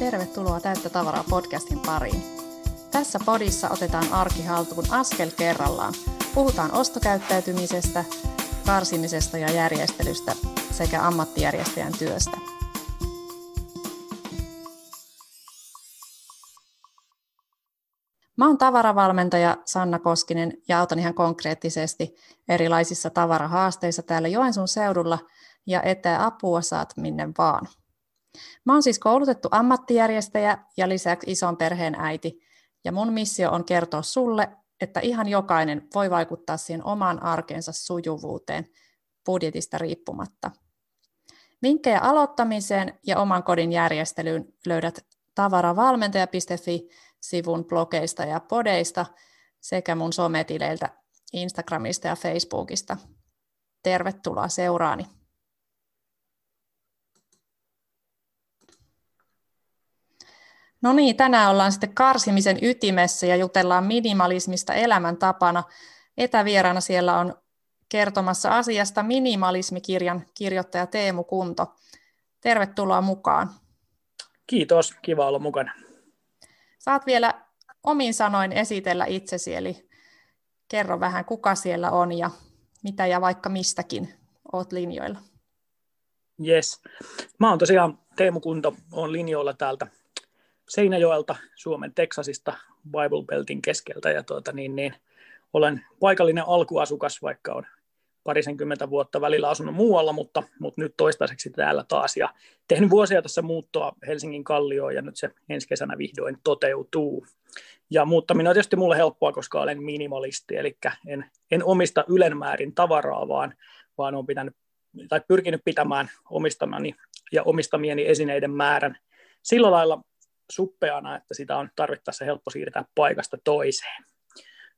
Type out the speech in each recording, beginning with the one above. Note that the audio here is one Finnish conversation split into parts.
Tervetuloa Täyttä tavaraa podcastin pariin. Tässä podissa otetaan arki haltuun askel kerrallaan. Puhutaan ostokäyttäytymisestä, karsimisesta ja järjestelystä sekä ammattijärjestäjän työstä. Mä oon tavaravalmentaja Sanna Koskinen ja autan ihan konkreettisesti erilaisissa tavarahaasteissa täällä Joensuun seudulla ja etä apua saat minne vaan. Mä oon siis koulutettu ammattijärjestäjä ja lisäksi ison perheen äiti, ja mun missio on kertoa sulle, että ihan jokainen voi vaikuttaa siihen omaan arkeensa sujuvuuteen budjetista riippumatta. Vinkkejä aloittamiseen ja oman kodin järjestelyyn löydät tavaravalmentaja.fi-sivun blogeista ja podeista sekä mun sometileiltä Instagramista ja Facebookista. Tervetuloa seuraani. No niin, tänään ollaan sitten karsimisen ytimessä ja jutellaan minimalismista elämäntapana. Etävieraana siellä on kertomassa asiasta minimalismikirjan kirjoittaja Teemu Kunto. Tervetuloa mukaan. Kiitos, kiva olla mukana. Saat vielä omin sanoin esitellä itsesi, eli kerro vähän kuka siellä on ja mitä ja vaikka mistäkin oot linjoilla. Yes. Mä oon tosiaan Teemu Kunto, on linjoilla täältä Seinäjoelta, Suomen Teksasista, Bible Beltin keskeltä ja tuota, niin, niin, olen paikallinen alkuasukas, vaikka on parisenkymmentä vuotta välillä asunut muualla, mutta, mutta nyt toistaiseksi täällä taas ja tehnyt vuosia tässä muuttoa Helsingin kallioon ja nyt se ensi kesänä vihdoin toteutuu. Ja muuttaminen on tietysti mulle helppoa, koska olen minimalisti, eli en, en omista ylenmäärin tavaraa, vaan, vaan olen pitänyt, tai pyrkinyt pitämään omistamani ja omistamieni esineiden määrän sillä lailla suppeana, että sitä on tarvittaessa helppo siirtää paikasta toiseen.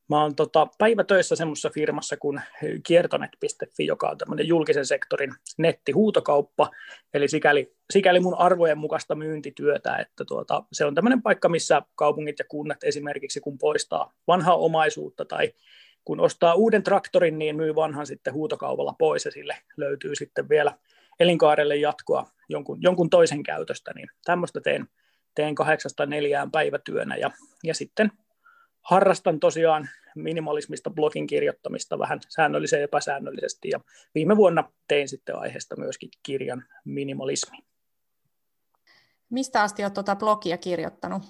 Mä oon tota, päivätöissä semmoisessa firmassa kuin kiertonet.fi, joka on tämmöinen julkisen sektorin nettihuutokauppa, eli sikäli, sikäli mun arvojen mukaista myyntityötä, että tuota, se on tämmöinen paikka, missä kaupungit ja kunnat esimerkiksi kun poistaa vanhaa omaisuutta tai kun ostaa uuden traktorin, niin myy vanhan sitten huutokaupalla pois ja sille löytyy sitten vielä elinkaarelle jatkoa jonkun, jonkun toisen käytöstä, niin tämmöistä teen teen kahdeksasta neljään päivätyönä ja, ja sitten harrastan tosiaan minimalismista blogin kirjoittamista vähän säännöllisesti ja epäsäännöllisesti ja viime vuonna tein sitten aiheesta myöskin kirjan minimalismi. Mistä asti olet tuota blogia kirjoittanut?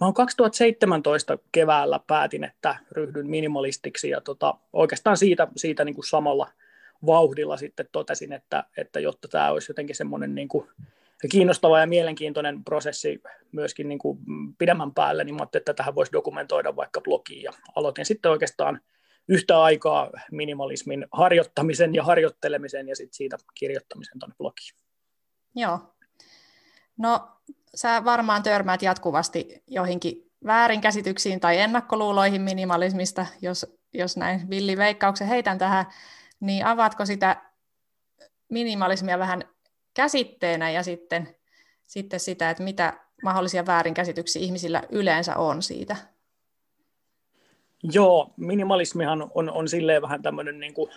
Mä oon 2017 keväällä päätin, että ryhdyn minimalistiksi ja tota, oikeastaan siitä, siitä niin kuin samalla vauhdilla sitten totesin, että, että jotta tämä olisi jotenkin semmoinen niin kuin kiinnostava ja mielenkiintoinen prosessi myöskin niin kuin pidemmän päälle, niin mä että tähän voisi dokumentoida vaikka blogiin. Ja aloitin sitten oikeastaan yhtä aikaa minimalismin harjoittamisen ja harjoittelemisen ja sitten siitä kirjoittamisen tuonne blogiin. Joo. No, sä varmaan törmäät jatkuvasti joihinkin väärinkäsityksiin tai ennakkoluuloihin minimalismista, jos, jos näin villiveikkauksen heitän tähän, niin avaatko sitä minimalismia vähän käsitteenä ja sitten, sitten sitä, että mitä mahdollisia väärinkäsityksiä ihmisillä yleensä on siitä. Joo, minimalismihan on, on silleen vähän tämmöinen niin kuin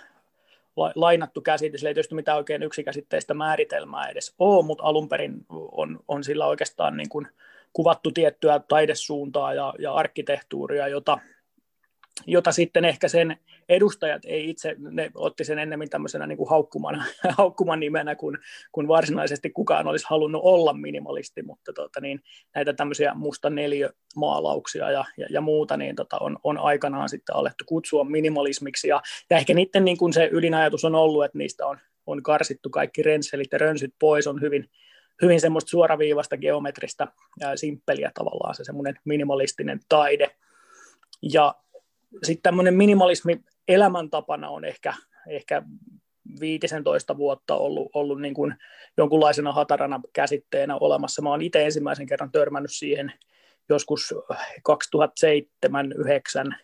lainattu käsite, sillä ei tietysti mitään oikein yksikäsitteistä määritelmää edes ole, mutta alun perin on, on sillä oikeastaan niin kuin kuvattu tiettyä taidesuuntaa ja, ja arkkitehtuuria, jota, jota sitten ehkä sen edustajat ei itse, ne otti sen ennemmin tämmöisenä niin kuin haukkuman, haukkuman nimenä, kun, kun varsinaisesti kukaan olisi halunnut olla minimalisti, mutta tota, niin, näitä tämmöisiä musta neliömaalauksia ja, ja, ja muuta niin tota, on, on aikanaan sitten alettu kutsua minimalismiksi, ja, ja ehkä niiden niin kuin se ydinajatus on ollut, että niistä on, on karsittu kaikki rensselit ja rönsyt pois, on hyvin, hyvin semmoista suoraviivasta geometrista ja simppeliä tavallaan se semmoinen minimalistinen taide. Ja sitten tämmöinen minimalismi elämäntapana on ehkä, ehkä 15 vuotta ollut, ollut niin kuin jonkunlaisena hatarana käsitteenä olemassa. Mä oon itse ensimmäisen kerran törmännyt siihen joskus 2007-2009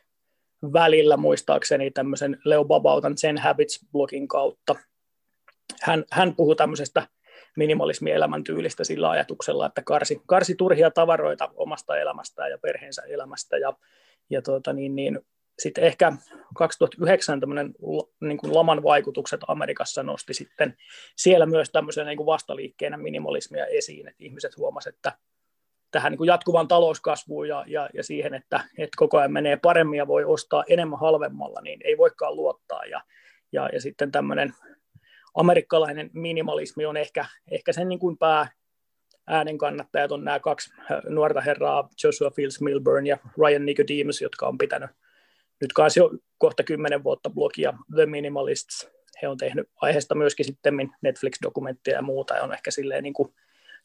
välillä muistaakseni tämmöisen Leo Babautan Zen Habits-blogin kautta. Hän, hän puhui tämmöisestä minimalismi-elämäntyylistä sillä ajatuksella, että karsi, karsi turhia tavaroita omasta elämästään ja perheensä elämästä ja, ja tuota, niin, niin, sitten ehkä 2009 tämmöinen niin kuin laman vaikutukset Amerikassa nosti sitten siellä myös tämmöisen niin kuin vastaliikkeenä minimalismia esiin, että ihmiset huomasivat, että tähän niin kuin jatkuvaan talouskasvuun ja, ja, ja siihen, että, että koko ajan menee paremmin ja voi ostaa enemmän halvemmalla, niin ei voikaan luottaa. Ja, ja, ja sitten tämmöinen amerikkalainen minimalismi on ehkä, ehkä sen niin kuin pää, äänen kannattajat on nämä kaksi nuorta herraa, Joshua Fields Milburn ja Ryan Nicodemus, jotka on pitänyt nyt kanssa jo kohta kymmenen vuotta blogia The Minimalists. He on tehnyt aiheesta myöskin sitten Netflix-dokumentteja ja muuta, ja on ehkä silleen niin kuin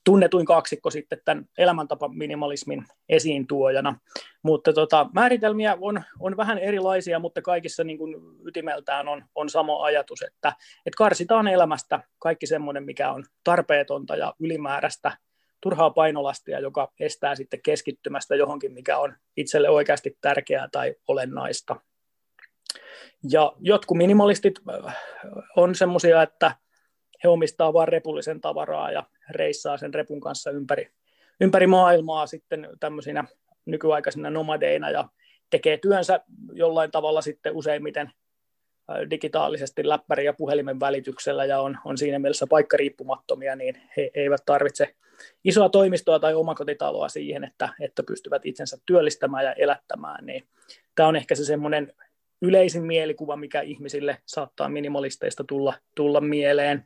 tunnetuin kaksikko sitten tämän elämäntapa minimalismin esiin tuojana. Mutta tota, määritelmiä on, on vähän erilaisia, mutta kaikissa niin kuin ytimeltään on, on sama ajatus, että, että karsitaan elämästä kaikki semmoinen, mikä on tarpeetonta ja ylimääräistä, turhaa painolastia, joka estää sitten keskittymästä johonkin, mikä on itselle oikeasti tärkeää tai olennaista. Ja jotkut minimalistit äh, on semmoisia, että he omistaa vain repullisen tavaraa ja reissaa sen repun kanssa ympäri, ympäri maailmaa sitten tämmöisinä nykyaikaisina nomadeina ja tekee työnsä jollain tavalla sitten useimmiten digitaalisesti läppäri ja puhelimen välityksellä ja on, on siinä mielessä paikkariippumattomia, niin he eivät tarvitse isoa toimistoa tai omakotitaloa siihen, että, että pystyvät itsensä työllistämään ja elättämään. Niin tämä on ehkä se semmoinen yleisin mielikuva, mikä ihmisille saattaa minimalisteista tulla, tulla mieleen.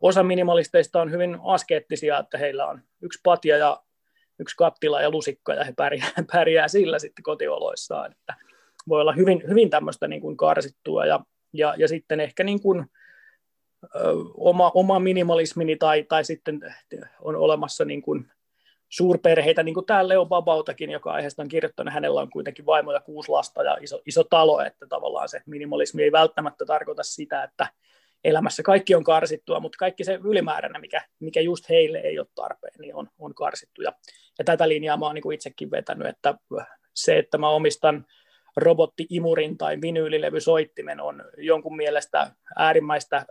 Osa minimalisteista on hyvin askeettisia, että heillä on yksi patja ja yksi kattila ja lusikka ja he pärjää, pärjää sillä sitten kotioloissaan. Että voi olla hyvin, hyvin tämmöistä niin kuin karsittua ja, ja, ja sitten ehkä niin kuin, ö, oma, oma minimalismini tai, tai sitten on olemassa niin kuin suurperheitä, niin kuin tämä Leo Babautakin, joka aiheesta on kirjoittanut, hänellä on kuitenkin vaimo ja kuusi lasta ja iso, iso talo, että tavallaan se minimalismi ei välttämättä tarkoita sitä, että elämässä kaikki on karsittua, mutta kaikki se ylimääräinen, mikä, mikä just heille ei ole tarpeen, niin on, on karsittu. Ja, ja tätä linjaa mä oon niin itsekin vetänyt, että se, että mä omistan robotti-imurin tai vinyylilevysoittimen on jonkun mielestä äärimmäistä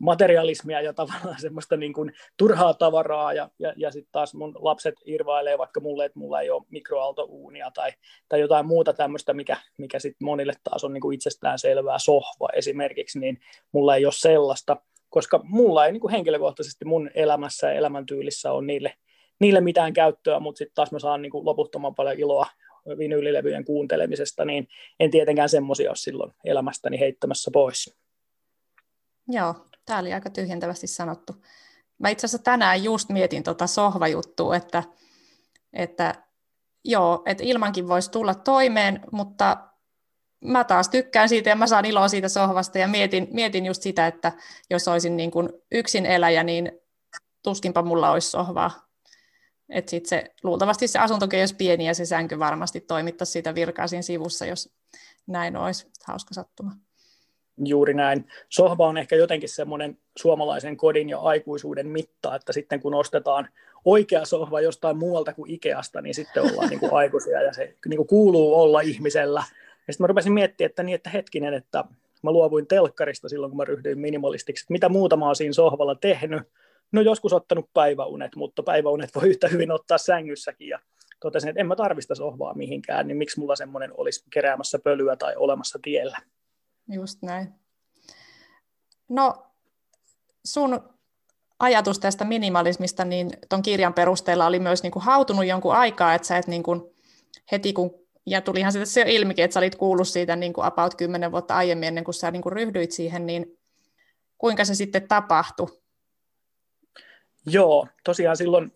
materialismia ja tavallaan semmoista niin kuin turhaa tavaraa ja, ja, ja sitten taas mun lapset irvailee vaikka mulle, että mulla ei ole mikroaaltouunia tai, tai jotain muuta tämmöistä, mikä, mikä sitten monille taas on niin kuin itsestään selvää sohva esimerkiksi, niin mulla ei ole sellaista, koska mulla ei niin kuin henkilökohtaisesti mun elämässä ja elämäntyylissä on niille, niille mitään käyttöä, mutta sitten taas mä saan niin kuin loputtoman paljon iloa vinyylilevyjen kuuntelemisesta, niin en tietenkään semmoisia ole silloin elämästäni heittämässä pois. Joo, tämä oli aika tyhjentävästi sanottu. Mä itse asiassa tänään just mietin tuota sohvajuttua, että, että joo, että ilmankin voisi tulla toimeen, mutta mä taas tykkään siitä ja mä saan iloa siitä sohvasta ja mietin, mietin just sitä, että jos olisin niin kuin yksin eläjä, niin tuskinpa mulla olisi sohvaa. Et sit se, luultavasti se asuntokin olisi pieni ja se sänky varmasti toimittaisi siitä virkaa siinä sivussa, jos näin olisi. Hauska sattuma. Juuri näin. Sohva on ehkä jotenkin semmoinen suomalaisen kodin ja aikuisuuden mitta, että sitten kun ostetaan oikea sohva jostain muualta kuin Ikeasta, niin sitten ollaan niin kuin aikuisia ja se niin kuin kuuluu olla ihmisellä. Ja sitten mä rupesin miettimään, että, niin, että hetkinen, että mä luovuin telkkarista silloin, kun mä ryhdyin minimalistiksi, että mitä muuta mä oon siinä sohvalla tehnyt. No joskus ottanut päiväunet, mutta päiväunet voi yhtä hyvin ottaa sängyssäkin ja totesin, että en mä tarvista sohvaa mihinkään, niin miksi mulla semmoinen olisi keräämässä pölyä tai olemassa tiellä. Just näin. No, sun ajatus tästä minimalismista, niin tuon kirjan perusteella oli myös niin kuin hautunut jonkun aikaa, että sä et niin kuin heti kun, ja tulihan se jo ilmikin, että sä olit kuullut siitä niin kuin about 10 vuotta aiemmin ennen kuin sä niin kuin ryhdyit siihen, niin kuinka se sitten tapahtui? Joo, tosiaan silloin,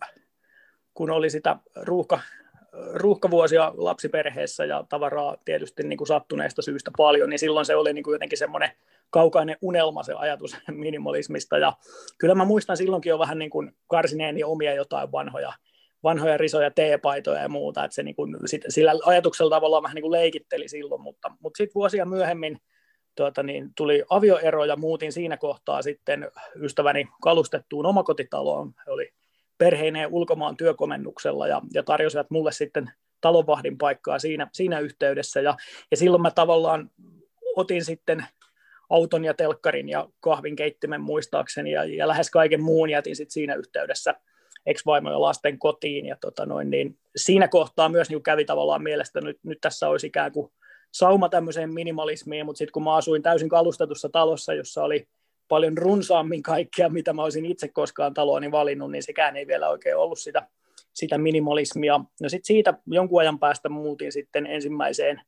kun oli sitä ruuhka, ruuhkavuosia lapsiperheessä ja tavaraa tietysti niin kuin sattuneesta syystä paljon, niin silloin se oli niin kuin jotenkin semmoinen kaukainen unelma se ajatus minimalismista. Ja kyllä mä muistan silloinkin jo vähän niin kuin karsineeni omia jotain vanhoja, vanhoja risoja teepaitoja ja muuta, että se niin kuin, sit, sillä ajatuksella tavallaan vähän niin kuin leikitteli silloin, mutta, mutta sitten vuosia myöhemmin tuota, niin tuli avioero ja muutin siinä kohtaa sitten ystäväni kalustettuun omakotitaloon. He oli perheineen ulkomaan työkomennuksella ja, ja tarjosivat mulle sitten talonvahdin paikkaa siinä, siinä yhteydessä. Ja, ja silloin mä tavallaan otin sitten auton ja telkkarin ja kahvin keittimen muistaakseni ja, ja lähes kaiken muun jätin sitten siinä yhteydessä ex-vaimo ja lasten kotiin. Ja tota noin, niin siinä kohtaa myös niin kävi tavallaan mielestä, nyt, nyt tässä olisi ikään kuin sauma tämmöiseen minimalismiin, mutta sitten kun mä asuin täysin kalustetussa talossa, jossa oli paljon runsaammin kaikkea, mitä mä olisin itse koskaan talooni valinnut, niin sekään ei vielä oikein ollut sitä, sitä minimalismia. No sitten siitä jonkun ajan päästä muutin sitten ensimmäiseen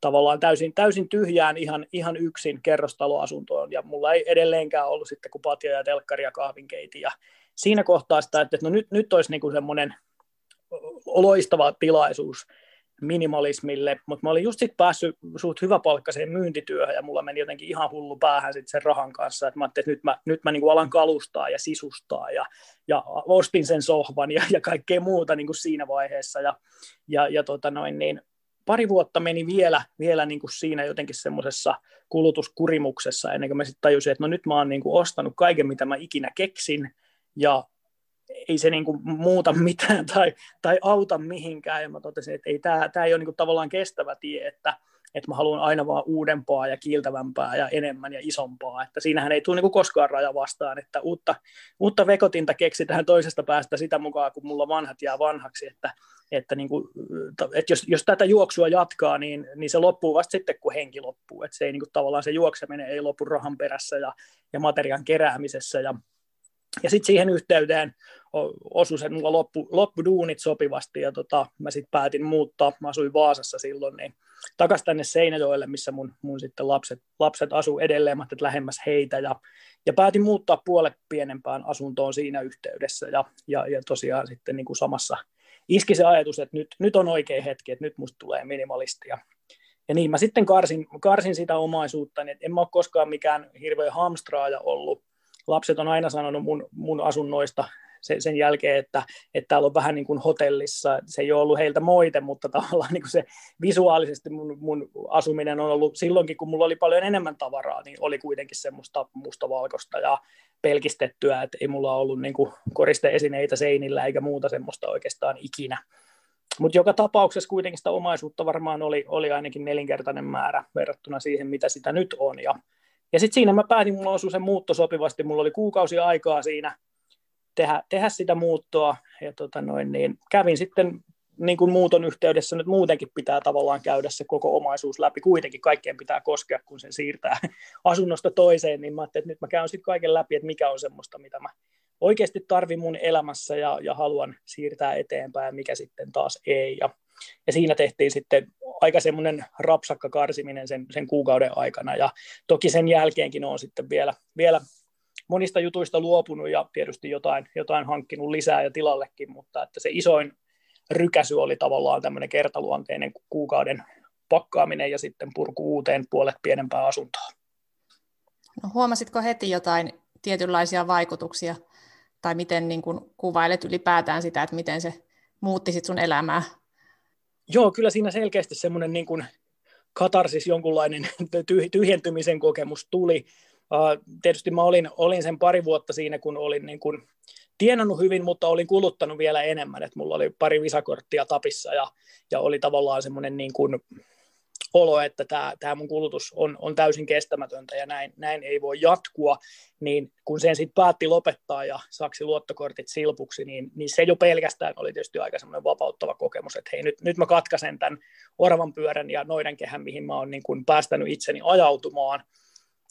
tavallaan täysin, täysin tyhjään ihan, ihan yksin kerrostaloasuntoon, ja mulla ei edelleenkään ollut sitten kuin patja ja telkkari ja kahvinkeiti, ja siinä kohtaa sitä, että no nyt, nyt olisi niin semmoinen loistava tilaisuus minimalismille, mutta mä olin just sitten päässyt suht hyväpalkkaiseen myyntityöhön ja mulla meni jotenkin ihan hullu päähän sit sen rahan kanssa, että mä ajattelin, että nyt mä, nyt mä niinku alan kalustaa ja sisustaa ja, ja ostin sen sohvan ja, ja kaikkea muuta niinku siinä vaiheessa. Ja, ja, ja tota noin, niin pari vuotta meni vielä, vielä niin kuin siinä jotenkin semmoisessa kulutuskurimuksessa ennen kuin mä sitten tajusin, että no nyt mä oon niin kuin ostanut kaiken, mitä mä ikinä keksin. Ja ei se niin kuin muuta mitään tai, tai auta mihinkään. Ja mä totesin, että ei, tämä, tämä ei ole niin kuin tavallaan kestävä tie, että, että mä haluan aina vaan uudempaa ja kiiltävämpää ja enemmän ja isompaa. Että siinähän ei tule niin kuin koskaan raja vastaan, että uutta, uutta vekotinta keksitään toisesta päästä sitä mukaan, kun mulla vanhat jää vanhaksi. Että, että, niin kuin, että jos, jos tätä juoksua jatkaa, niin, niin se loppuu vasta sitten, kun henki loppuu. Että se ei niin kuin, tavallaan se juokseminen ei lopu rahan perässä ja, ja materiaan keräämisessä ja ja sitten siihen yhteyteen osui se mulla loppu, loppuduunit sopivasti ja tota, mä sitten päätin muuttaa, mä asuin Vaasassa silloin, niin takas tänne Seinäjoelle, missä mun, mun sitten lapset, lapset asuu edelleen, mä että lähemmäs heitä ja, ja päätin muuttaa puolet pienempään asuntoon siinä yhteydessä. Ja, ja, ja tosiaan sitten niin kuin samassa iski se ajatus, että nyt, nyt on oikea hetki, että nyt musta tulee minimalisti. Ja, ja niin mä sitten karsin, karsin sitä omaisuutta, niin en mä ole koskaan mikään hirveä hamstraaja ollut, lapset on aina sanonut mun, mun asunnoista sen, sen jälkeen, että, että täällä on vähän niin kuin hotellissa. Se ei ole ollut heiltä moite, mutta tavallaan niin kuin se visuaalisesti mun, mun asuminen on ollut silloinkin, kun mulla oli paljon enemmän tavaraa, niin oli kuitenkin semmoista mustavalkoista ja pelkistettyä, että ei mulla ollut niin kuin koristeesineitä seinillä eikä muuta semmoista oikeastaan ikinä. Mutta joka tapauksessa kuitenkin sitä omaisuutta varmaan oli, oli ainakin nelinkertainen määrä verrattuna siihen, mitä sitä nyt on. Ja ja sitten siinä mä päätin, mulla osui se muutto sopivasti, mulla oli kuukausi aikaa siinä tehdä, tehdä sitä muuttoa, ja tota noin, niin kävin sitten niin kuin muuton yhteydessä nyt muutenkin pitää tavallaan käydä se koko omaisuus läpi. Kuitenkin kaikkeen pitää koskea, kun sen siirtää asunnosta toiseen, niin mä ajattelin, että nyt mä käyn sitten kaiken läpi, että mikä on semmoista, mitä mä oikeasti tarvin mun elämässä ja, ja haluan siirtää eteenpäin mikä sitten taas ei. Ja, ja siinä tehtiin sitten aika semmoinen rapsakka karsiminen sen, sen kuukauden aikana. Ja toki sen jälkeenkin on sitten vielä, vielä monista jutuista luopunut ja tietysti jotain, jotain hankkinut lisää ja tilallekin, mutta että se isoin rykäsy oli tavallaan tämmöinen kertaluonteinen kuukauden pakkaaminen ja sitten purku uuteen puolet pienempää asuntoa. No, huomasitko heti jotain tietynlaisia vaikutuksia? Tai miten niin kuin kuvailet ylipäätään sitä, että miten se muutti sit sun elämää Joo, kyllä siinä selkeästi semmoinen niin kuin katarsis, jonkunlainen tyhjentymisen kokemus tuli. Tietysti mä olin, olin sen pari vuotta siinä, kun olin niin kuin tienannut hyvin, mutta olin kuluttanut vielä enemmän. että mulla oli pari visakorttia tapissa ja, ja oli tavallaan semmoinen niin kuin olo, että tämä, tämä mun kulutus on, on täysin kestämätöntä ja näin, näin ei voi jatkua, niin kun sen sitten päätti lopettaa ja saksi luottokortit silpuksi, niin, niin se jo pelkästään oli tietysti aika semmoinen vapauttava kokemus, että hei nyt, nyt mä katkaisen tämän oravan pyörän ja noidankehän, mihin mä oon niin kuin päästänyt itseni ajautumaan.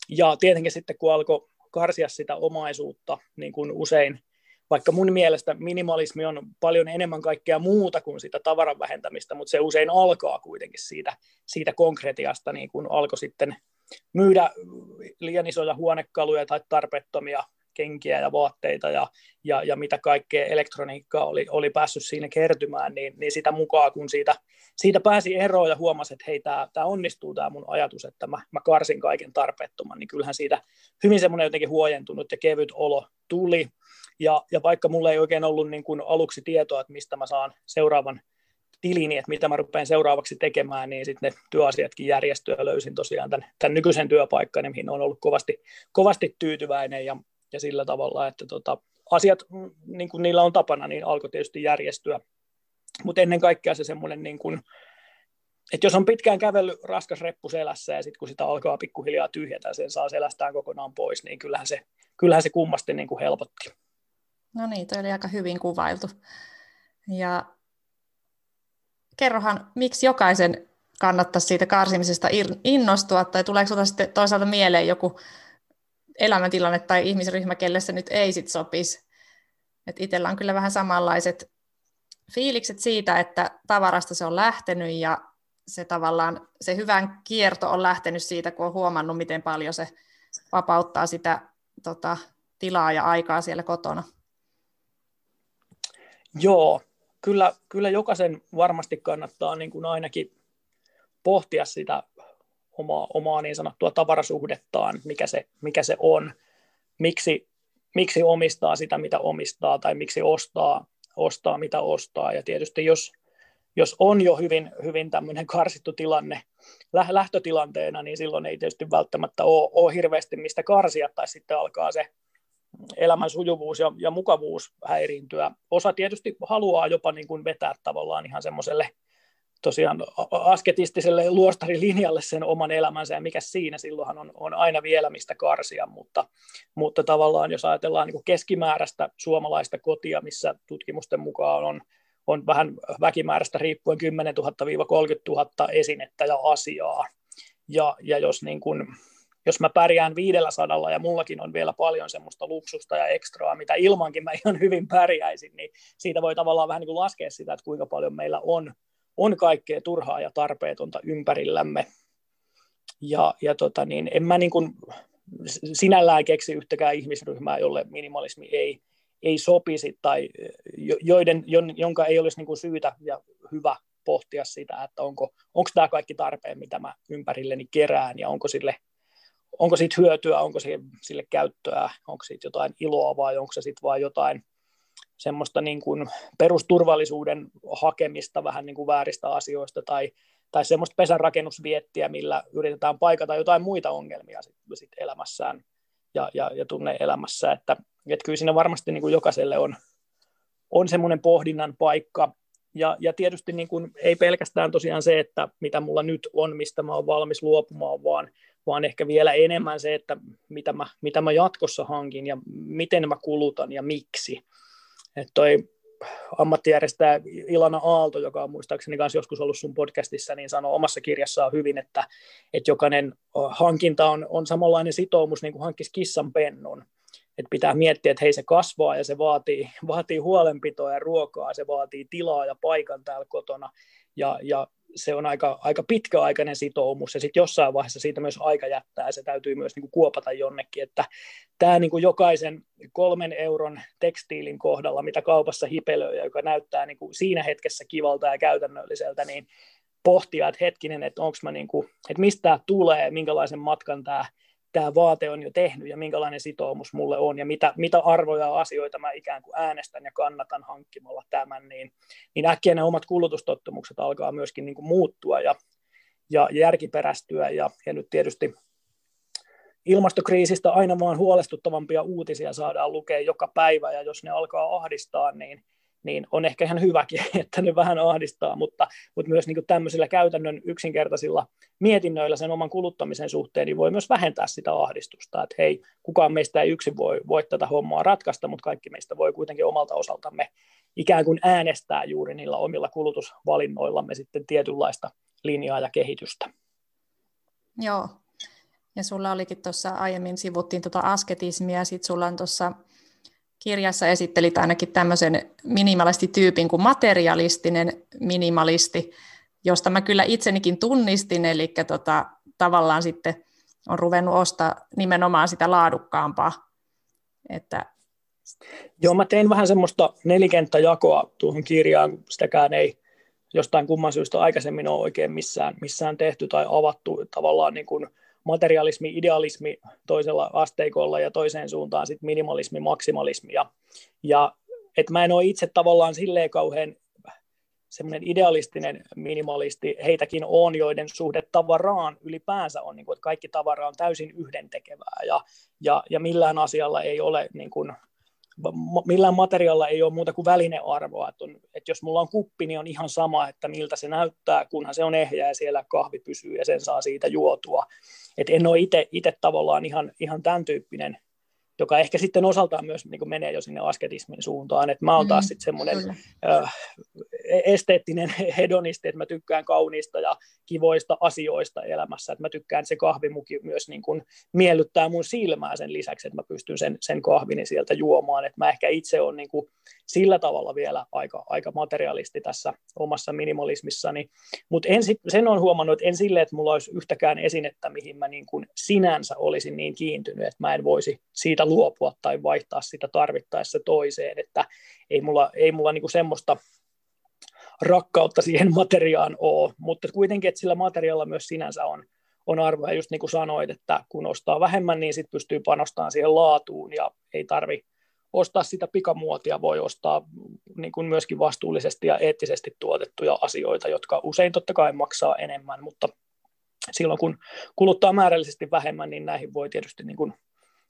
Ja tietenkin sitten kun alkoi karsia sitä omaisuutta, niin kuin usein vaikka mun mielestä minimalismi on paljon enemmän kaikkea muuta kuin sitä tavaran vähentämistä, mutta se usein alkaa kuitenkin siitä, siitä konkretiasta, niin kun alkoi sitten myydä liian isoja huonekaluja tai tarpeettomia kenkiä ja vaatteita ja, ja, ja mitä kaikkea elektroniikkaa oli, oli päässyt siinä kertymään, niin, niin sitä mukaan, kun siitä, siitä pääsi eroon ja huomasi, että hei, tämä onnistuu tämä mun ajatus, että mä, mä karsin kaiken tarpeettoman, niin kyllähän siitä hyvin semmoinen jotenkin huojentunut ja kevyt olo tuli. Ja, ja vaikka mulla ei oikein ollut niin kuin aluksi tietoa, että mistä mä saan seuraavan tilini, että mitä mä rupean seuraavaksi tekemään, niin sitten ne työasiatkin järjestyä löysin tosiaan tämän, tämän nykyisen työpaikkani, mihin on ollut kovasti, kovasti tyytyväinen ja, ja sillä tavalla, että tota, asiat, niin kuin niillä on tapana, niin alkoi tietysti järjestyä. Mutta ennen kaikkea se semmoinen, niin että jos on pitkään kävellyt raskas reppu selässä ja sitten kun sitä alkaa pikkuhiljaa tyhjätä sen saa selästään kokonaan pois, niin kyllähän se, kyllähän se kummasti niin kuin helpotti. No niin, toi oli aika hyvin kuvailtu. Ja kerrohan, miksi jokaisen kannattaisi siitä karsimisesta innostua, tai tuleeko sinulla sitten toisaalta mieleen joku elämäntilanne tai ihmisryhmä, kelle se nyt ei sit sopisi. Et itsellä on kyllä vähän samanlaiset fiilikset siitä, että tavarasta se on lähtenyt ja se tavallaan se hyvän kierto on lähtenyt siitä, kun on huomannut, miten paljon se vapauttaa sitä tota, tilaa ja aikaa siellä kotona. Joo, kyllä, kyllä jokaisen varmasti kannattaa niin kuin ainakin pohtia sitä omaa, omaa niin sanottua tavarasuhdettaan, mikä se, mikä se on, miksi, miksi omistaa sitä, mitä omistaa, tai miksi ostaa, ostaa, mitä ostaa. Ja tietysti jos, jos on jo hyvin, hyvin tämmöinen karsittu tilanne lähtötilanteena, niin silloin ei tietysti välttämättä ole, ole hirveästi mistä karsia, tai sitten alkaa se elämän sujuvuus ja, ja mukavuus häiriintyä. Osa tietysti haluaa jopa niin kuin vetää tavallaan ihan semmoiselle tosiaan asketistiselle luostarilinjalle sen oman elämänsä ja mikä siinä silloinhan on, on aina vielä mistä karsia, mutta, mutta tavallaan jos ajatellaan niin keskimääräistä suomalaista kotia, missä tutkimusten mukaan on, on vähän väkimääräistä riippuen 10 000-30 000 esinettä ja asiaa, ja, ja jos, niin kuin, jos mä pärjään viidellä sadalla ja mullakin on vielä paljon semmoista luksusta ja ekstraa, mitä ilmankin mä ihan hyvin pärjäisin, niin siitä voi tavallaan vähän niin kuin laskea sitä, että kuinka paljon meillä on on kaikkea turhaa ja tarpeetonta ympärillämme. Ja, ja tota niin, en mä niin kuin sinällään keksi yhtäkään ihmisryhmää, jolle minimalismi ei, ei sopisi tai joiden, jonka ei olisi niin kuin syytä ja hyvä pohtia sitä, että onko, onko tämä kaikki tarpeen, mitä mä ympärilleni kerään ja onko sille onko siitä hyötyä, onko sille, käyttöä, onko siitä jotain iloa vai onko se sitten vain jotain semmoista niin kuin perusturvallisuuden hakemista vähän niin kuin vääristä asioista tai, tai semmoista pesänrakennusviettiä, millä yritetään paikata jotain muita ongelmia sit, sit elämässään ja, ja, ja tunne-elämässä, että, että kyllä siinä varmasti niin kuin jokaiselle on, on semmoinen pohdinnan paikka, ja, ja tietysti niin kuin, ei pelkästään tosiaan se, että mitä mulla nyt on, mistä mä oon valmis luopumaan, vaan, vaan ehkä vielä enemmän se, että mitä mä, mitä mä jatkossa hankin ja miten mä kulutan ja miksi. Että toi ammattijärjestäjä Ilana Aalto, joka on muistaakseni kanssa joskus ollut sun podcastissa, niin sanoo omassa kirjassaan hyvin, että, että jokainen hankinta on, on samanlainen sitoumus niin kuin hankkisi kissan pennun. Että pitää miettiä, että hei se kasvaa ja se vaatii, vaatii huolenpitoa ja ruokaa, se vaatii tilaa ja paikan täällä kotona. Ja, ja se on aika, aika pitkäaikainen sitoumus. Ja sitten jossain vaiheessa siitä myös aika jättää. Ja se täytyy myös niin kuin kuopata jonnekin, että tämä niin kuin jokaisen kolmen euron tekstiilin kohdalla, mitä kaupassa hipelöi, joka näyttää niin kuin siinä hetkessä kivalta ja käytännölliseltä, niin pohtia, että hetkinen, että onko mä niin kuin, että mistä tämä tulee, minkälaisen matkan tämä tämä vaate on jo tehnyt ja minkälainen sitoumus mulle on ja mitä, mitä arvoja ja asioita mä ikään kuin äänestän ja kannatan hankkimalla tämän, niin, niin äkkiä ne omat kulutustottumukset alkaa myöskin niin kuin muuttua ja, ja järkiperästyä. Ja, ja nyt tietysti ilmastokriisistä aina vaan huolestuttavampia uutisia saadaan lukea joka päivä ja jos ne alkaa ahdistaa, niin, niin on ehkä ihan hyväkin, että ne vähän ahdistaa, mutta, mutta myös niin kuin tämmöisillä käytännön yksinkertaisilla mietinnöillä sen oman kuluttamisen suhteen, niin voi myös vähentää sitä ahdistusta, että hei, kukaan meistä ei yksin voi, voi tätä hommaa ratkaista, mutta kaikki meistä voi kuitenkin omalta osaltamme ikään kuin äänestää juuri niillä omilla kulutusvalinnoillamme sitten tietynlaista linjaa ja kehitystä. Joo, ja sulla olikin tuossa aiemmin sivuttiin tuota asketismia, ja sitten sulla on tuossa kirjassa esittelit ainakin tämmöisen minimalistityypin kuin materialistinen minimalisti, josta mä kyllä itsenikin tunnistin, eli tota, tavallaan sitten on ruvennut ostaa nimenomaan sitä laadukkaampaa. Että... Joo, mä tein vähän semmoista nelikenttäjakoa tuohon kirjaan, sitäkään ei jostain kumman syystä aikaisemmin ole oikein missään, missään tehty tai avattu tavallaan niin kuin materialismi, idealismi toisella asteikolla ja toiseen suuntaan sitten minimalismi, maksimalismi. Ja, ja että mä en ole itse tavallaan silleen kauhean semmoinen idealistinen minimalisti, heitäkin on, joiden suhde tavaraan ylipäänsä on, niin kuin, että kaikki tavara on täysin yhdentekevää ja, ja, ja millään asialla ei ole niin kuin, millään materiaalilla ei ole muuta kuin välinearvoa. Että, on, että jos mulla on kuppi, niin on ihan sama, että miltä se näyttää, kunhan se on ehjä ja siellä kahvi pysyy ja sen saa siitä juotua. Et en ole itse tavallaan ihan, ihan tämän tyyppinen, joka ehkä sitten osaltaan myös niin menee jo sinne asketismin suuntaan. Et mä oon taas mm, sitten semmoinen äh, esteettinen hedonisti, että mä tykkään kauniista ja kivoista asioista elämässä, että mä tykkään se kahvimuki myös niin kuin miellyttää mun silmää sen lisäksi, että mä pystyn sen, sen kahvini sieltä juomaan, että mä ehkä itse on niin kuin sillä tavalla vielä aika, aika materialisti tässä omassa minimalismissani, mutta sen on huomannut, että en sille, että mulla olisi yhtäkään esinettä, mihin mä niin kuin sinänsä olisin niin kiintynyt, että mä en voisi siitä luopua tai vaihtaa sitä tarvittaessa toiseen, että ei mulla, ei mulla niin kuin semmoista rakkautta siihen materiaan ole, mutta kuitenkin, että sillä materiaalilla myös sinänsä on, on arvoa. Ja just niin kuin sanoit, että kun ostaa vähemmän, niin sitten pystyy panostamaan siihen laatuun ja ei tarvi ostaa sitä pikamuotia, voi ostaa niin kuin myöskin vastuullisesti ja eettisesti tuotettuja asioita, jotka usein totta kai maksaa enemmän, mutta silloin kun kuluttaa määrällisesti vähemmän, niin näihin voi tietysti niin kuin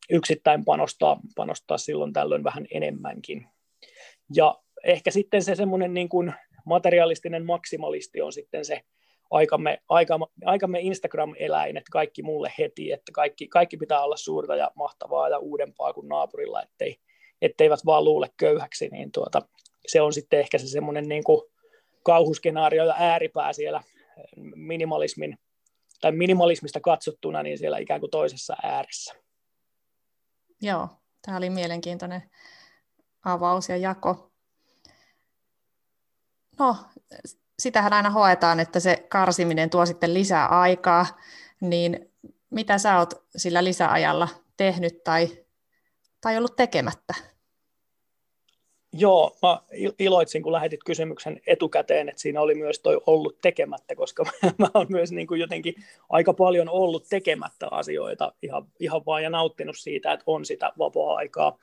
yksittäin panostaa, panostaa silloin tällöin vähän enemmänkin. Ja ehkä sitten se semmoinen niin kuin materialistinen maksimalisti on sitten se aikamme, aikamme, aikamme Instagram-eläin, että kaikki mulle heti, että kaikki, kaikki pitää olla suurta ja mahtavaa ja uudempaa kuin naapurilla, ettei, etteivät vaan luule köyhäksi, niin tuota, se on sitten ehkä se semmoinen niin kauhuskenaario ja ääripää siellä minimalismin tai minimalismista katsottuna niin siellä ikään kuin toisessa ääressä. Joo, tämä oli mielenkiintoinen avaus ja jako. No, sitähän aina hoetaan, että se karsiminen tuo sitten lisää aikaa, niin mitä sä oot sillä lisäajalla tehnyt tai, tai ollut tekemättä? Joo, mä iloitsin, kun lähetit kysymyksen etukäteen, että siinä oli myös toi ollut tekemättä, koska mä oon myös niin kuin jotenkin aika paljon ollut tekemättä asioita ihan, ihan vaan ja nauttinut siitä, että on sitä vapaa-aikaa.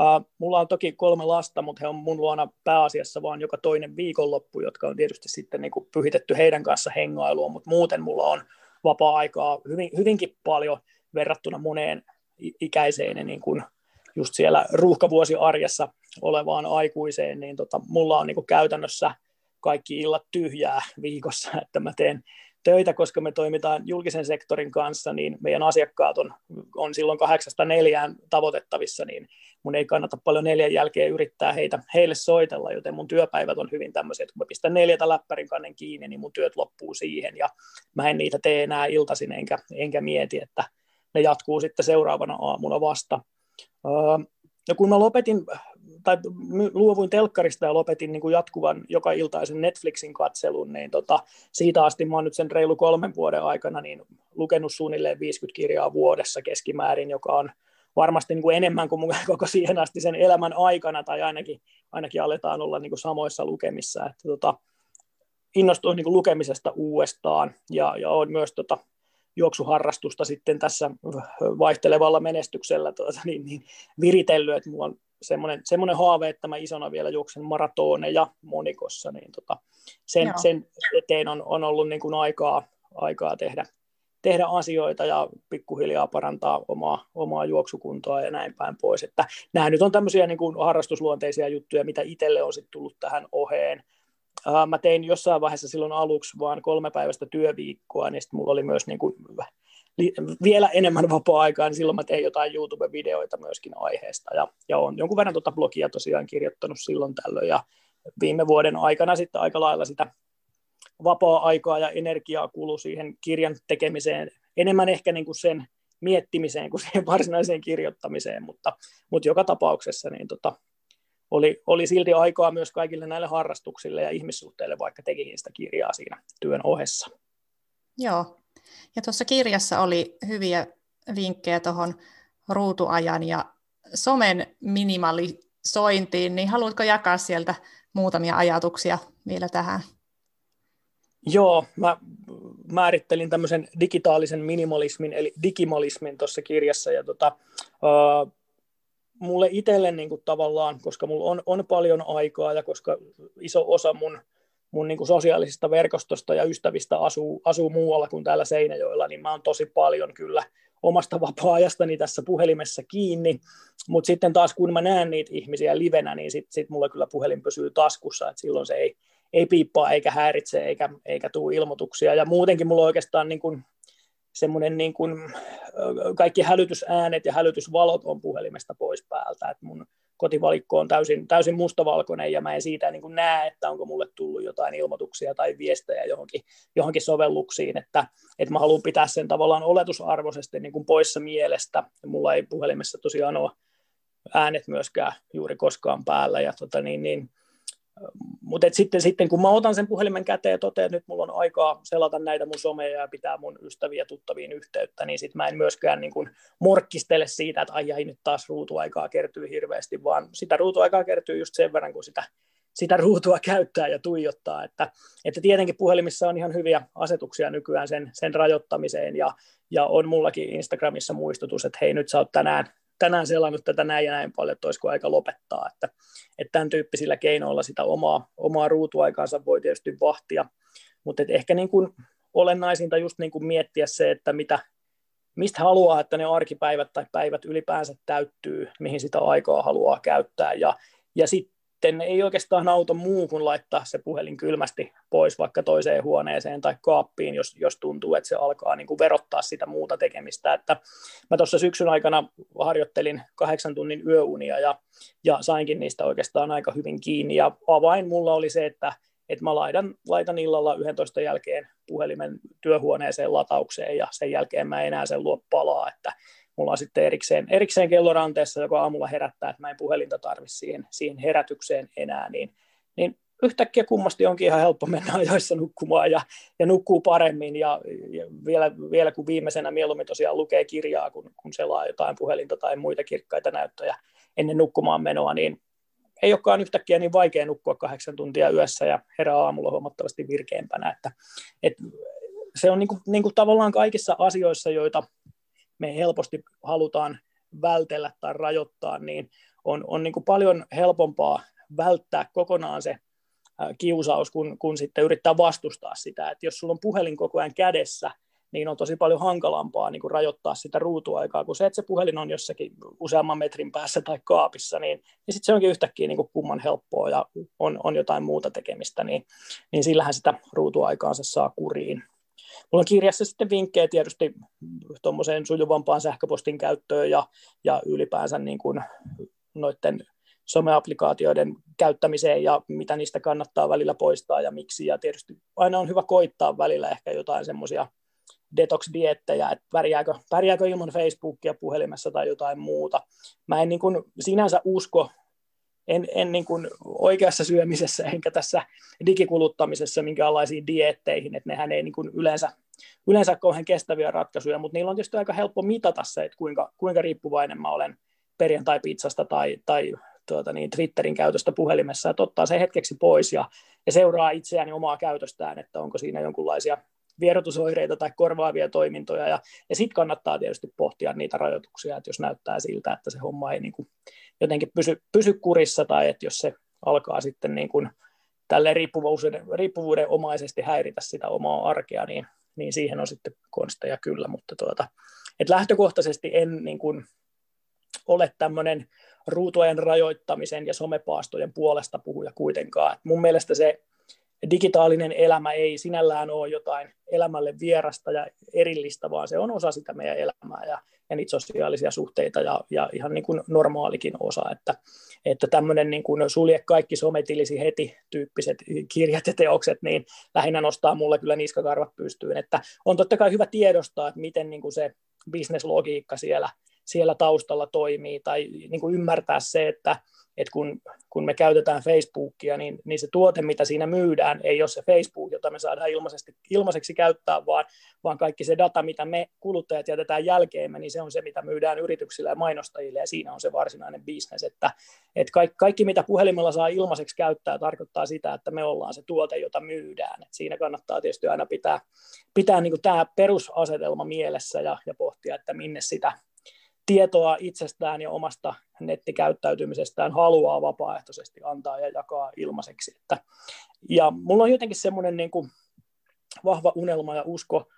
Uh, mulla on toki kolme lasta, mutta he on mun luona pääasiassa vaan joka toinen viikonloppu, jotka on tietysti sitten niin pyhitetty heidän kanssa hengailua, mutta muuten mulla on vapaa-aikaa hyvin, hyvinkin paljon verrattuna moneen ikäiseen niin kuin just siellä ruuhkavuosiarjessa olevaan aikuiseen, niin tota, mulla on niin kuin käytännössä kaikki illat tyhjää viikossa, että mä teen töitä, koska me toimitaan julkisen sektorin kanssa, niin meidän asiakkaat on, on silloin kahdeksasta neljään tavoitettavissa, niin mun ei kannata paljon neljän jälkeen yrittää heitä, heille soitella, joten mun työpäivät on hyvin tämmöisiä, että kun mä pistän neljätä läppärin kannen kiinni, niin mun työt loppuu siihen, ja mä en niitä tee enää iltaisin, enkä, enkä mieti, että ne jatkuu sitten seuraavana aamuna vasta. No kun mä lopetin, tai luovuin telkkarista ja lopetin niin kuin jatkuvan joka iltaisen Netflixin katselun, niin tota, siitä asti mä oon nyt sen reilu kolmen vuoden aikana niin lukenut suunnilleen 50 kirjaa vuodessa keskimäärin, joka on varmasti niin kuin enemmän kuin koko siihen asti sen elämän aikana, tai ainakin, ainakin aletaan olla niin kuin samoissa lukemissa. Että tota, innostuin niin kuin lukemisesta uudestaan, ja, ja olen myös tota, juoksuharrastusta sitten tässä vaihtelevalla menestyksellä tuota, niin, niin viritellyt, että mulla on semmoinen, semmoinen haave, että mä isona vielä juoksen maratoneja monikossa, niin tota, sen, sen eteen on, on ollut niin kuin aikaa, aikaa tehdä, tehdä asioita ja pikkuhiljaa parantaa omaa, omaa juoksukuntoa ja näin päin pois. Että nämä nyt on tämmöisiä niin kuin harrastusluonteisia juttuja, mitä itselle on sitten tullut tähän oheen. Mä tein jossain vaiheessa silloin aluksi vaan kolme päivästä työviikkoa, niin sitten mulla oli myös niin kuin vielä enemmän vapaa-aikaa, niin silloin mä tein jotain YouTube-videoita myöskin aiheesta, ja, ja olen jonkun verran tuota blogia tosiaan kirjoittanut silloin tällöin, ja viime vuoden aikana sitten aika lailla sitä vapaa-aikaa ja energiaa kulu siihen kirjan tekemiseen, enemmän ehkä niin kuin sen miettimiseen kuin siihen varsinaiseen kirjoittamiseen, mutta, mutta joka tapauksessa niin tota, oli, oli silti aikaa myös kaikille näille harrastuksille ja ihmissuhteille, vaikka tekikin sitä kirjaa siinä työn ohessa. Joo, ja tuossa kirjassa oli hyviä vinkkejä tuohon ruutuajan ja somen minimalisointiin, niin haluatko jakaa sieltä muutamia ajatuksia vielä tähän? Joo, mä määrittelin tämmöisen digitaalisen minimalismin, eli digimalismin tuossa kirjassa, ja tota, uh, mulle itselle niin kuin tavallaan, koska mulla on, on paljon aikaa ja koska iso osa mun, mun niin kuin sosiaalisista verkostosta ja ystävistä asuu, asuu muualla kuin täällä Seinäjoella, niin mä oon tosi paljon kyllä omasta vapaa-ajastani tässä puhelimessa kiinni, mutta sitten taas kun mä näen niitä ihmisiä livenä, niin sitten sit mulla kyllä puhelin pysyy taskussa, että silloin se ei, ei piippaa eikä häiritse eikä, eikä tule ilmoituksia, ja muutenkin mulla oikeastaan niin kuin semmoinen niin kuin, kaikki hälytysäänet ja hälytysvalot on puhelimesta pois päältä, että mun kotivalikko on täysin, täysin mustavalkoinen ja mä en siitä niin näe, että onko mulle tullut jotain ilmoituksia tai viestejä johonkin, johonkin sovelluksiin, että, että mä haluan pitää sen tavallaan oletusarvoisesti niin poissa mielestä. Mulla ei puhelimessa tosiaan ole äänet myöskään juuri koskaan päällä ja tota niin, niin, mutta sitten, sitten kun mä otan sen puhelimen käteen ja totean, että nyt mulla on aikaa selata näitä mun someja ja pitää mun ystäviä tuttaviin yhteyttä, niin sitten mä en myöskään niin kuin morkkistele siitä, että ai, ai nyt taas ruutuaikaa kertyy hirveästi, vaan sitä ruutuaikaa kertyy just sen verran, kun sitä, sitä ruutua käyttää ja tuijottaa. Että, että tietenkin puhelimissa on ihan hyviä asetuksia nykyään sen, sen rajoittamiseen ja, ja on mullakin Instagramissa muistutus, että hei nyt sä oot tänään tänään selannut tätä näin ja näin paljon, että olisiko aika lopettaa. Että, että tämän tyyppisillä keinoilla sitä omaa, omaa ruutuaikaansa voi tietysti vahtia, mutta ehkä niin kuin olennaisinta just niin kuin miettiä se, että mitä, mistä haluaa, että ne arkipäivät tai päivät ylipäänsä täyttyy, mihin sitä aikaa haluaa käyttää. Ja, ja sitten sitten ei oikeastaan auta muu kuin laittaa se puhelin kylmästi pois vaikka toiseen huoneeseen tai kaappiin, jos, jos tuntuu, että se alkaa niin kuin verottaa sitä muuta tekemistä. Että mä tuossa syksyn aikana harjoittelin kahdeksan tunnin yöunia ja, ja sainkin niistä oikeastaan aika hyvin kiinni. Ja avain mulla oli se, että, että mä laitan, laitan illalla 11 jälkeen puhelimen työhuoneeseen lataukseen ja sen jälkeen mä enää sen luo palaa, että mulla on sitten erikseen, erikseen kelloranteessa, joka aamulla herättää, että mä en puhelinta tarvi siihen, siihen herätykseen enää, niin, niin yhtäkkiä kummasti onkin ihan helppo mennä ajoissa nukkumaan ja, ja nukkuu paremmin ja, ja vielä, vielä kun viimeisenä mieluummin tosiaan lukee kirjaa, kun, kun selaa jotain puhelinta tai muita kirkkaita näyttöjä ennen nukkumaan menoa, niin ei olekaan yhtäkkiä niin vaikea nukkua kahdeksan tuntia yössä ja herää aamulla huomattavasti virkeämpänä, että, että se on niin kuin, niin kuin tavallaan kaikissa asioissa, joita me helposti halutaan vältellä tai rajoittaa, niin on, on niin kuin paljon helpompaa välttää kokonaan se kiusaus, kun, kun sitten yrittää vastustaa sitä. Että jos sulla on puhelin koko ajan kädessä, niin on tosi paljon hankalampaa niin kuin rajoittaa sitä ruutuaikaa, kun se, että se puhelin on jossakin useamman metrin päässä tai kaapissa, niin, niin sitten se onkin yhtäkkiä niin kuin kumman helppoa ja on, on jotain muuta tekemistä, niin, niin sillähän sitä ruutuaikaansa saa kuriin. Mulla on kirjassa sitten vinkkejä tietysti tuommoiseen sujuvampaan sähköpostin käyttöön ja, ja ylipäänsä niin kuin noiden someapplikaatioiden käyttämiseen ja mitä niistä kannattaa välillä poistaa ja miksi. Ja tietysti aina on hyvä koittaa välillä ehkä jotain semmoisia detox-diettejä, että pärjääkö, pärjääkö ilman Facebookia puhelimessa tai jotain muuta. Mä en niin kuin sinänsä usko en, en niin kuin oikeassa syömisessä enkä tässä digikuluttamisessa minkäänlaisiin dietteihin, että nehän ei niin kuin yleensä, yleensä kauhean kestäviä ratkaisuja, mutta niillä on tietysti aika helppo mitata se, että kuinka, kuinka riippuvainen mä olen perjantai-pizzasta tai, tai tuota niin, Twitterin käytöstä puhelimessa, että ottaa se hetkeksi pois ja, ja seuraa itseäni omaa käytöstään, että onko siinä jonkunlaisia vierotusoireita tai korvaavia toimintoja, ja, ja sitten kannattaa tietysti pohtia niitä rajoituksia, että jos näyttää siltä, että se homma ei niin kuin jotenkin pysy, pysy kurissa, tai että jos se alkaa sitten niin kuin tälle riippuvuuden, riippuvuuden omaisesti häiritä sitä omaa arkea, niin, niin siihen on sitten konsteja kyllä, mutta tuota, et lähtökohtaisesti en niin kuin ole tämmöinen ruutujen rajoittamisen ja somepaastojen puolesta puhuja kuitenkaan. Et mun mielestä se digitaalinen elämä ei sinällään ole jotain elämälle vierasta ja erillistä, vaan se on osa sitä meidän elämää ja, ja niitä sosiaalisia suhteita ja, ja ihan niin kuin normaalikin osa, että, että tämmöinen niin kuin sulje kaikki sometilisi heti tyyppiset kirjat ja teokset, niin lähinnä nostaa mulle kyllä niskakarvat pystyyn, että on totta kai hyvä tiedostaa, että miten niin kuin se bisneslogiikka siellä, siellä taustalla toimii tai niin kuin ymmärtää se, että että kun, kun me käytetään Facebookia, niin, niin se tuote, mitä siinä myydään, ei ole se Facebook, jota me saadaan ilmaisesti, ilmaiseksi käyttää, vaan, vaan kaikki se data, mitä me kuluttajat jätetään jälkeemme, niin se on se, mitä myydään yrityksille ja mainostajille, ja siinä on se varsinainen bisnes, että, että kaikki, kaikki, mitä puhelimella saa ilmaiseksi käyttää, tarkoittaa sitä, että me ollaan se tuote, jota myydään. Et siinä kannattaa tietysti aina pitää, pitää niin tämä perusasetelma mielessä ja, ja pohtia, että minne sitä tietoa itsestään ja omasta nettikäyttäytymisestään haluaa vapaaehtoisesti antaa ja jakaa ilmaiseksi. Että, ja mulla on jotenkin semmoinen niin kuin vahva unelma ja usko,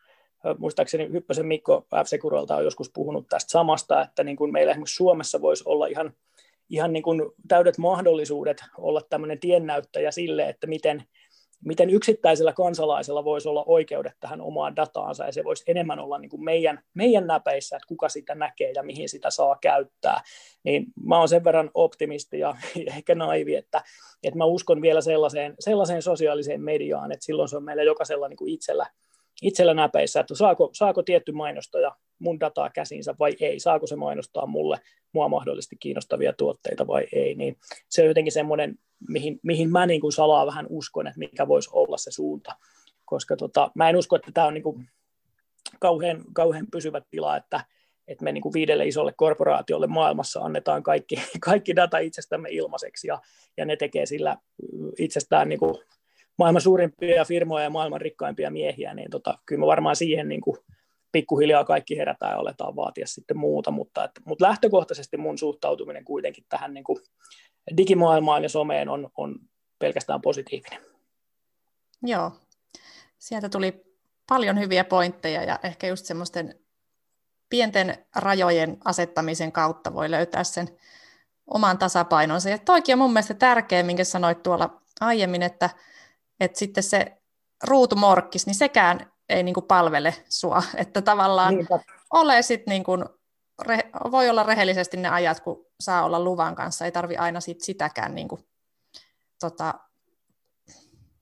muistaakseni Hyppösen Mikko f on joskus puhunut tästä samasta, että niin kuin meillä esimerkiksi Suomessa voisi olla ihan, ihan niin kuin täydet mahdollisuudet olla tämmöinen tiennäyttäjä sille, että miten, miten yksittäisellä kansalaisella voisi olla oikeudet tähän omaan dataansa, ja se voisi enemmän olla niin kuin meidän, meidän näpeissä, että kuka sitä näkee ja mihin sitä saa käyttää. Niin mä oon sen verran optimisti ja ehkä naivi, että, että mä uskon vielä sellaiseen, sellaiseen sosiaaliseen mediaan, että silloin se on meillä jokaisella niin kuin itsellä, itsellä näpeissä, että saako, saako tietty mainostaja mun dataa käsinsä vai ei, saako se mainostaa mulle mua mahdollisesti kiinnostavia tuotteita vai ei, niin se on jotenkin semmoinen, mihin, mihin mä niin kuin salaa vähän uskon, että mikä voisi olla se suunta, koska tota, mä en usko, että tämä on niin kuin kauhean, kauhean pysyvä tila, että, että me niin kuin viidelle isolle korporaatiolle maailmassa annetaan kaikki, kaikki data itsestämme ilmaiseksi ja, ja ne tekee sillä itsestään niin kuin maailman suurimpia firmoja ja maailman rikkaimpia miehiä, niin tota, kyllä mä varmaan siihen niin kuin pikkuhiljaa kaikki herätään ja aletaan vaatia sitten muuta, mutta, että, mutta lähtökohtaisesti mun suhtautuminen kuitenkin tähän niin kuin digimaailmaan ja someen on, on pelkästään positiivinen. Joo, sieltä tuli paljon hyviä pointteja ja ehkä just semmoisten pienten rajojen asettamisen kautta voi löytää sen oman tasapainonsa. Ja toikin on mun mielestä tärkeä, minkä sanoit tuolla aiemmin, että, että sitten se ruutumorkkis, niin sekään ei niin kuin palvele sua. Että tavallaan Niinpä. ole sit niin kuin, re, voi olla rehellisesti ne ajat, kun saa olla luvan kanssa. Ei tarvi aina sit sitäkään niin kuin, tota,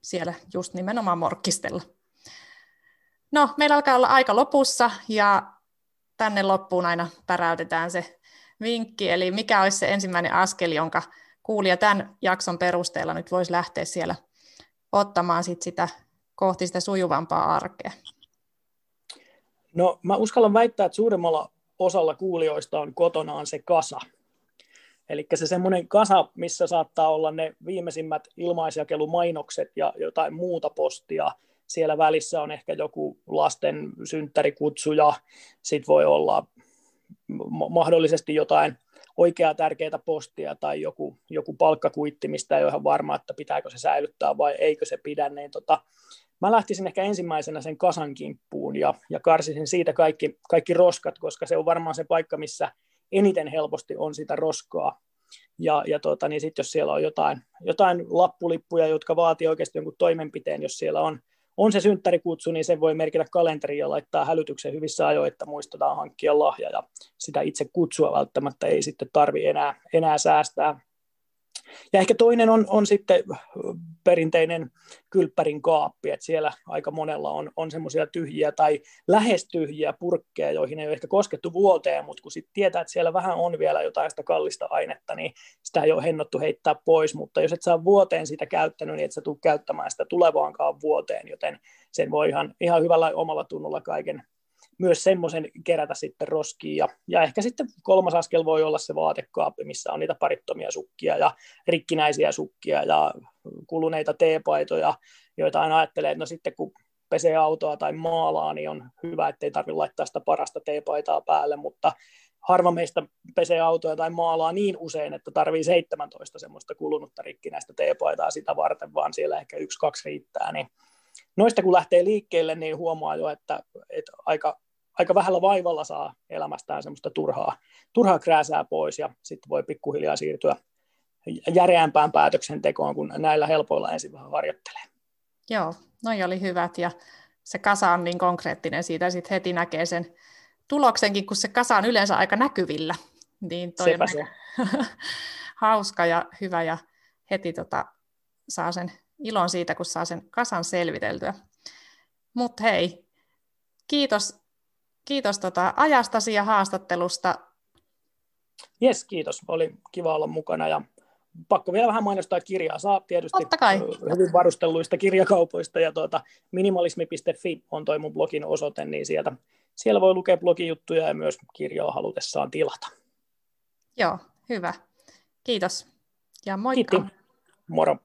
siellä just nimenomaan morkkistella. No, meillä alkaa olla aika lopussa ja tänne loppuun aina päräytetään se vinkki, eli mikä olisi se ensimmäinen askel, jonka kuulija tämän jakson perusteella nyt voisi lähteä siellä ottamaan sit sitä kohti sitä sujuvampaa arkea? No mä uskallan väittää, että suuremmalla osalla kuulijoista on kotonaan se kasa. Eli se semmoinen kasa, missä saattaa olla ne viimeisimmät ilmaisjakelumainokset ja jotain muuta postia. Siellä välissä on ehkä joku lasten synttärikutsu ja sitten voi olla mahdollisesti jotain oikeaa tärkeää postia tai joku, joku palkkakuitti, mistä ei ole ihan varma, että pitääkö se säilyttää vai eikö se pidä, niin tota, mä lähtisin ehkä ensimmäisenä sen kasan kimppuun ja, ja karsisin siitä kaikki, kaikki roskat, koska se on varmaan se paikka, missä eniten helposti on sitä roskaa. Ja, ja tota, niin sitten jos siellä on jotain, jotain lappulippuja, jotka vaatii oikeasti jonkun toimenpiteen, jos siellä on, on se synttärikutsu, niin se voi merkitä kalenteriin ja laittaa hälytyksen hyvissä ajoin, että muistetaan hankkia lahja ja sitä itse kutsua välttämättä ei sitten tarvi enää, enää säästää ja ehkä toinen on, on sitten perinteinen kylppärin kaappi, että siellä aika monella on, on semmoisia tyhjiä tai lähes tyhjiä purkkeja, joihin ei ole ehkä koskettu vuoteen, mutta kun sitten tietää, että siellä vähän on vielä jotain sitä kallista ainetta, niin sitä ei ole hennottu heittää pois, mutta jos et saa vuoteen sitä käyttänyt, niin et sä tule käyttämään sitä tulevaankaan vuoteen, joten sen voi ihan, ihan hyvällä omalla tunnolla kaiken, myös semmoisen kerätä sitten roskiin. Ja, ja ehkä sitten kolmas askel voi olla se vaatekaappi, missä on niitä parittomia sukkia ja rikkinäisiä sukkia ja kuluneita teepaitoja, joita aina ajattelee, että no sitten kun pesee autoa tai maalaa, niin on hyvä, ettei tarvitse laittaa sitä parasta teepaitaa päälle, mutta harva meistä pesee autoja tai maalaa niin usein, että tarvii 17 semmoista kulunutta rikkinäistä teepaitaa sitä varten, vaan siellä ehkä yksi, kaksi riittää, niin noista kun lähtee liikkeelle, niin huomaa jo, että, että aika, aika vähällä vaivalla saa elämästään semmoista turhaa, turhaa krääsää pois ja sitten voi pikkuhiljaa siirtyä järeämpään päätöksentekoon, kun näillä helpoilla ensin vähän harjoittelee. Joo, noi oli hyvät ja se kasa on niin konkreettinen siitä, sitten heti näkee sen tuloksenkin, kun se kasa on yleensä aika näkyvillä. Niin toi Sepä on se. hauska ja hyvä ja heti tota, saa sen ilon siitä, kun saa sen kasan selviteltyä. Mutta hei, kiitos kiitos tota ajastasi ja haastattelusta. Jes, kiitos. Oli kiva olla mukana ja pakko vielä vähän mainostaa kirjaa. Saa tietysti hyvin varustelluista kirjakaupoista ja tuota, minimalismi.fi on toi mun blogin osoite, niin sieltä, siellä voi lukea blogijuttuja ja myös kirjaa halutessaan tilata. Joo, hyvä. Kiitos ja moikka. Kiitti. Moro.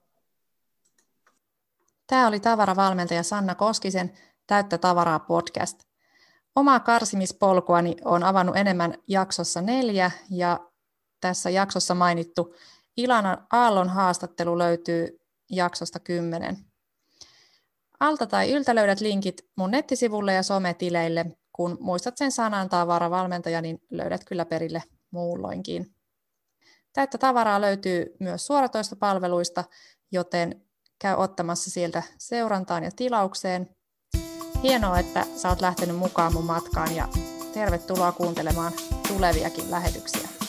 Tämä oli tavaravalmentaja Sanna Koskisen Täyttä tavaraa podcast. Omaa karsimispolkuani on avannut enemmän jaksossa neljä ja tässä jaksossa mainittu Ilana Aallon haastattelu löytyy jaksosta kymmenen. Alta tai yltä löydät linkit mun nettisivulle ja sometileille. Kun muistat sen sanan tavaravalmentaja, niin löydät kyllä perille muulloinkin. Täyttä tavaraa löytyy myös suoratoistopalveluista, joten käy ottamassa sieltä seurantaan ja tilaukseen. Hienoa, että sä oot lähtenyt mukaan mun matkaan ja tervetuloa kuuntelemaan tuleviakin lähetyksiä.